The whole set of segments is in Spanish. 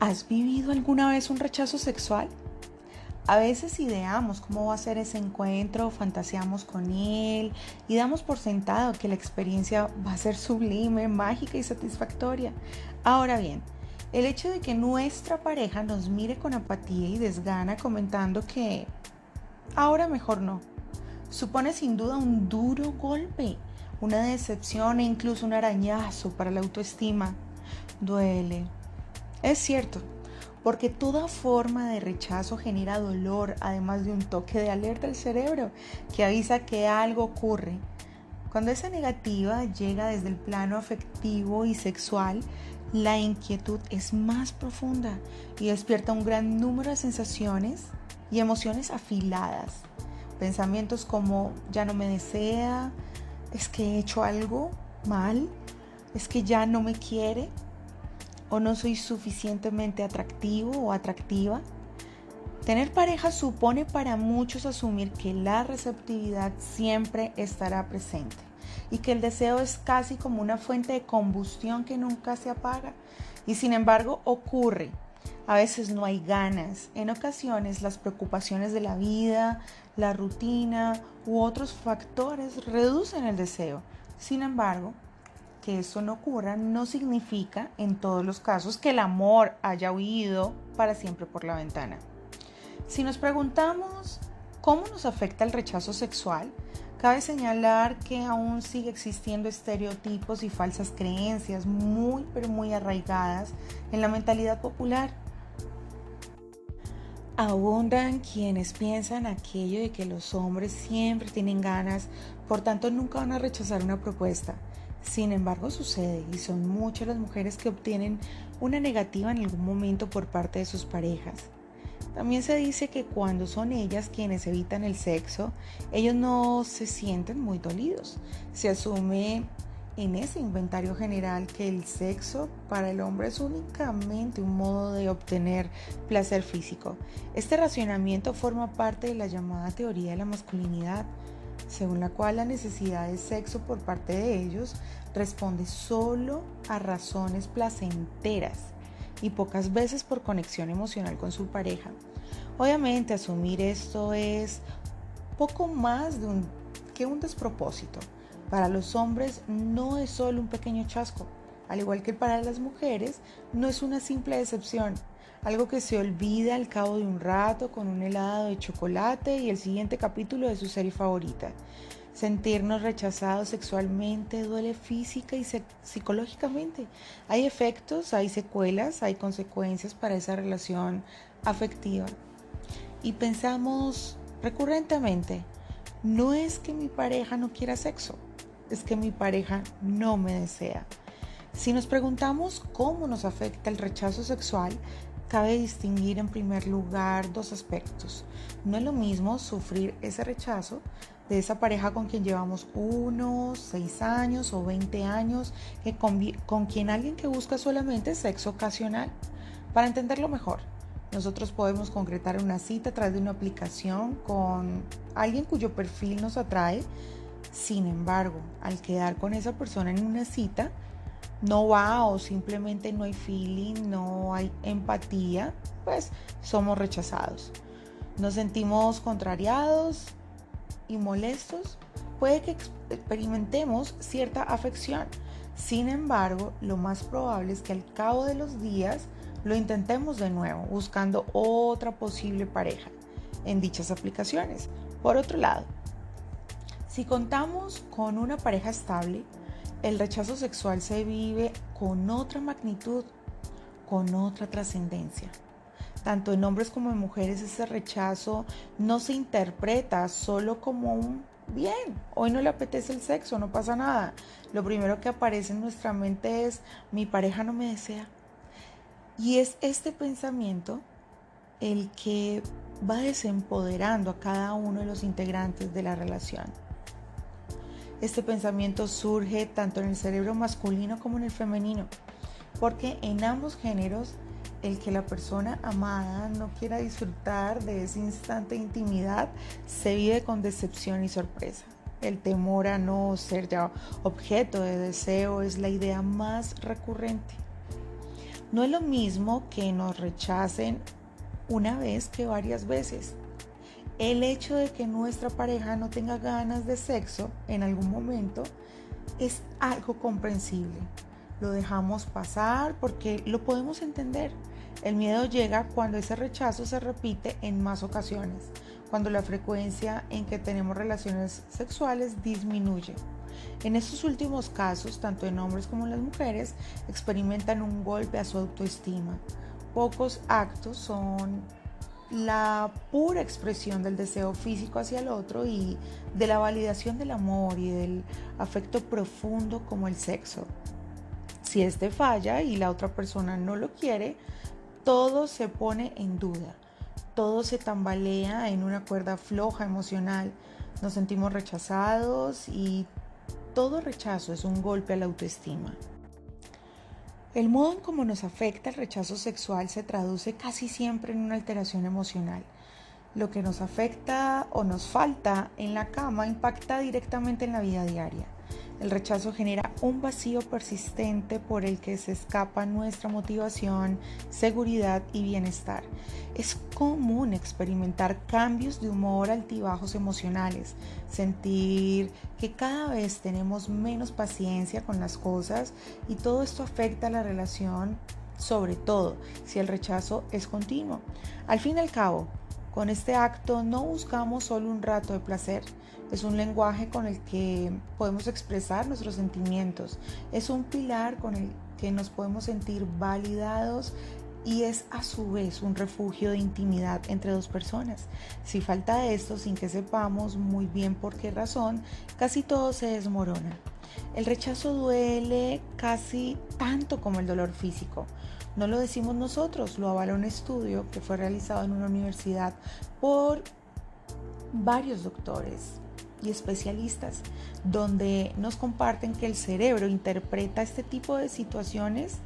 ¿Has vivido alguna vez un rechazo sexual? A veces ideamos cómo va a ser ese encuentro, fantaseamos con él y damos por sentado que la experiencia va a ser sublime, mágica y satisfactoria. Ahora bien, el hecho de que nuestra pareja nos mire con apatía y desgana comentando que ahora mejor no, supone sin duda un duro golpe, una decepción e incluso un arañazo para la autoestima. Duele, es cierto, porque toda forma de rechazo genera dolor, además de un toque de alerta al cerebro que avisa que algo ocurre. Cuando esa negativa llega desde el plano afectivo y sexual, la inquietud es más profunda y despierta un gran número de sensaciones y emociones afiladas. Pensamientos como ya no me desea, es que he hecho algo mal, es que ya no me quiere, o no soy suficientemente atractivo o atractiva. Tener pareja supone para muchos asumir que la receptividad siempre estará presente y que el deseo es casi como una fuente de combustión que nunca se apaga. Y sin embargo ocurre. A veces no hay ganas. En ocasiones las preocupaciones de la vida, la rutina u otros factores reducen el deseo. Sin embargo, que eso no ocurra no significa en todos los casos que el amor haya huido para siempre por la ventana. Si nos preguntamos cómo nos afecta el rechazo sexual, cabe señalar que aún sigue existiendo estereotipos y falsas creencias muy pero muy arraigadas en la mentalidad popular. Abundan quienes piensan aquello de que los hombres siempre tienen ganas, por tanto nunca van a rechazar una propuesta sin embargo, sucede y son muchas las mujeres que obtienen una negativa en algún momento por parte de sus parejas. También se dice que cuando son ellas quienes evitan el sexo, ellos no se sienten muy dolidos. Se asume en ese inventario general que el sexo para el hombre es únicamente un modo de obtener placer físico. Este racionamiento forma parte de la llamada teoría de la masculinidad según la cual la necesidad de sexo por parte de ellos responde solo a razones placenteras y pocas veces por conexión emocional con su pareja. Obviamente asumir esto es poco más que un despropósito. Para los hombres no es solo un pequeño chasco, al igual que para las mujeres no es una simple decepción, algo que se olvida al cabo de un rato con un helado de chocolate y el siguiente capítulo de su serie favorita. Sentirnos rechazados sexualmente duele física y psicológicamente. Hay efectos, hay secuelas, hay consecuencias para esa relación afectiva. Y pensamos recurrentemente, no es que mi pareja no quiera sexo, es que mi pareja no me desea. Si nos preguntamos cómo nos afecta el rechazo sexual, cabe distinguir en primer lugar dos aspectos. No es lo mismo sufrir ese rechazo de esa pareja con quien llevamos unos 6 años o 20 años que con, con quien alguien que busca solamente sexo ocasional. Para entenderlo mejor, nosotros podemos concretar una cita a través de una aplicación con alguien cuyo perfil nos atrae. Sin embargo, al quedar con esa persona en una cita, no va o simplemente no hay feeling, no hay empatía, pues somos rechazados. Nos sentimos contrariados y molestos. Puede que experimentemos cierta afección. Sin embargo, lo más probable es que al cabo de los días lo intentemos de nuevo, buscando otra posible pareja en dichas aplicaciones. Por otro lado, si contamos con una pareja estable, el rechazo sexual se vive con otra magnitud, con otra trascendencia. Tanto en hombres como en mujeres ese rechazo no se interpreta solo como un bien, hoy no le apetece el sexo, no pasa nada. Lo primero que aparece en nuestra mente es mi pareja no me desea. Y es este pensamiento el que va desempoderando a cada uno de los integrantes de la relación. Este pensamiento surge tanto en el cerebro masculino como en el femenino, porque en ambos géneros el que la persona amada no quiera disfrutar de ese instante de intimidad se vive con decepción y sorpresa. El temor a no ser ya objeto de deseo es la idea más recurrente. No es lo mismo que nos rechacen una vez que varias veces. El hecho de que nuestra pareja no tenga ganas de sexo en algún momento es algo comprensible. Lo dejamos pasar porque lo podemos entender. El miedo llega cuando ese rechazo se repite en más ocasiones, cuando la frecuencia en que tenemos relaciones sexuales disminuye. En estos últimos casos, tanto en hombres como en mujeres, experimentan un golpe a su autoestima. Pocos actos son la pura expresión del deseo físico hacia el otro y de la validación del amor y del afecto profundo como el sexo. Si este falla y la otra persona no lo quiere, todo se pone en duda, todo se tambalea en una cuerda floja emocional, nos sentimos rechazados y todo rechazo es un golpe a la autoestima. El modo en cómo nos afecta el rechazo sexual se traduce casi siempre en una alteración emocional. Lo que nos afecta o nos falta en la cama impacta directamente en la vida diaria. El rechazo genera un vacío persistente por el que se escapa nuestra motivación, seguridad y bienestar. Es común experimentar cambios de humor, altibajos emocionales, sentir que cada vez tenemos menos paciencia con las cosas y todo esto afecta la relación, sobre todo si el rechazo es continuo. Al fin y al cabo, con este acto no buscamos solo un rato de placer, es un lenguaje con el que podemos expresar nuestros sentimientos, es un pilar con el que nos podemos sentir validados y es a su vez un refugio de intimidad entre dos personas. Si falta esto sin que sepamos muy bien por qué razón, casi todo se desmorona. El rechazo duele casi tanto como el dolor físico. No lo decimos nosotros, lo avala un estudio que fue realizado en una universidad por varios doctores y especialistas, donde nos comparten que el cerebro interpreta este tipo de situaciones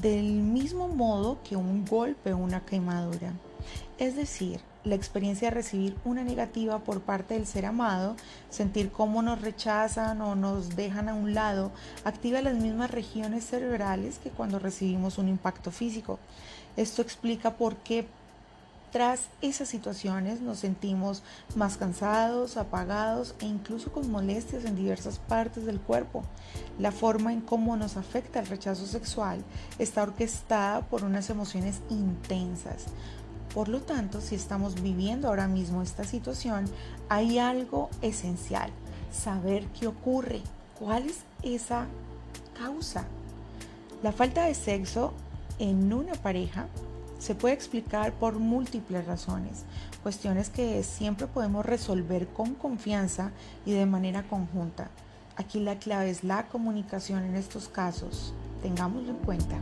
del mismo modo que un golpe o una quemadura. Es decir, la experiencia de recibir una negativa por parte del ser amado, sentir cómo nos rechazan o nos dejan a un lado, activa las mismas regiones cerebrales que cuando recibimos un impacto físico. Esto explica por qué tras esas situaciones nos sentimos más cansados, apagados e incluso con molestias en diversas partes del cuerpo. La forma en cómo nos afecta el rechazo sexual está orquestada por unas emociones intensas. Por lo tanto, si estamos viviendo ahora mismo esta situación, hay algo esencial, saber qué ocurre, cuál es esa causa. La falta de sexo en una pareja se puede explicar por múltiples razones, cuestiones que siempre podemos resolver con confianza y de manera conjunta. Aquí la clave es la comunicación en estos casos. Tengámoslo en cuenta.